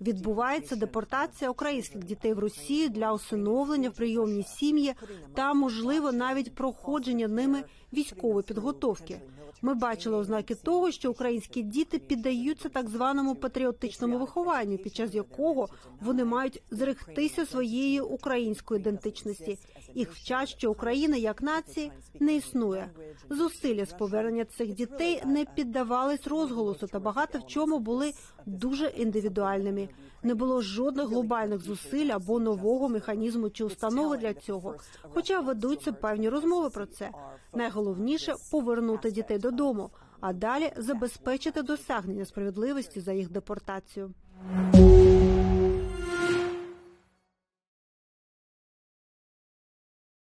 Відбувається депортація українських дітей в Росію для усиновлення в прийомні сім'ї та, можливо, навіть проходження ними військової підготовки. Ми бачили ознаки того, що українські діти піддаються так званому патріотичному вихованню, під час якого вони мають зректися своєї української ідентичності. Їх вчать, що Україна як нації не існує. Зусилля з повернення цих дітей не піддавались розголосу та багато в чому були дуже індивідуальними. Не було жодних глобальних зусиль або нового механізму чи установи для цього. Хоча ведуться певні розмови про це. Найголовніше повернути дітей додому, а далі забезпечити досягнення справедливості за їх депортацію.